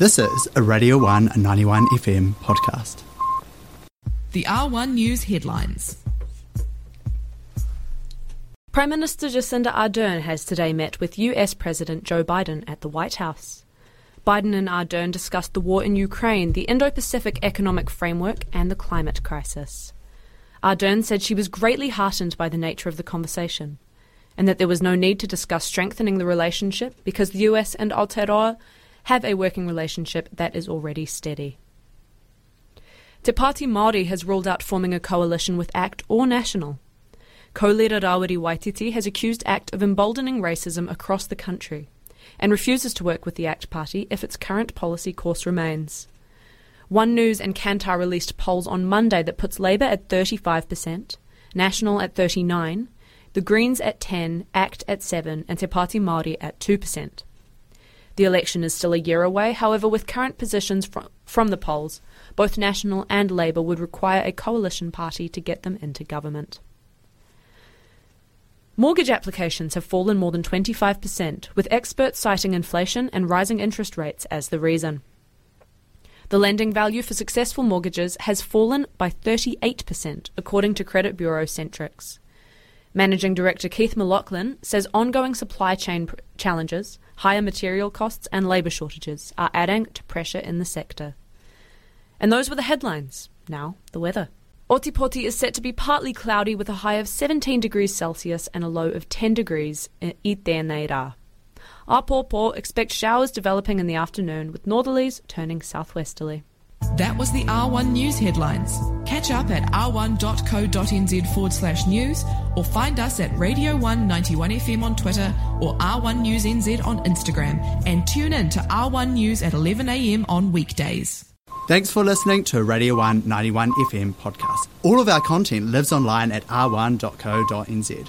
This is a Radio 1 91 FM podcast. The R1 News headlines. Prime Minister Jacinda Ardern has today met with US President Joe Biden at the White House. Biden and Ardern discussed the war in Ukraine, the Indo Pacific Economic Framework, and the climate crisis. Ardern said she was greatly heartened by the nature of the conversation, and that there was no need to discuss strengthening the relationship because the US and Aotearoa have a working relationship that is already steady. Te Pāti Māori has ruled out forming a coalition with ACT or National. Co-leader Rawiri Waititi has accused ACT of emboldening racism across the country and refuses to work with the ACT party if its current policy course remains. One News and Kantar released polls on Monday that puts Labour at 35%, National at 39, the Greens at 10, ACT at 7 and Te Pāti Māori at 2%. The election is still a year away, however, with current positions from, from the polls, both National and Labour would require a coalition party to get them into government. Mortgage applications have fallen more than 25%, with experts citing inflation and rising interest rates as the reason. The lending value for successful mortgages has fallen by 38%, according to credit bureau Centrix. Managing Director Keith McLaughlin says ongoing supply chain pr- challenges, higher material costs, and labour shortages are adding to pressure in the sector. And those were the headlines. Now, the weather. Ōtepoti is set to be partly cloudy with a high of 17 degrees Celsius and a low of 10 degrees in Iteneira. Apopo expects showers developing in the afternoon with northerlies turning southwesterly. That was the R1 News headlines. Catch up at r1.co.nz forward slash news or find us at Radio 191 FM on Twitter or R1 News NZ on Instagram and tune in to R1 News at 11am on weekdays. Thanks for listening to Radio 191 FM podcast. All of our content lives online at r1.co.nz.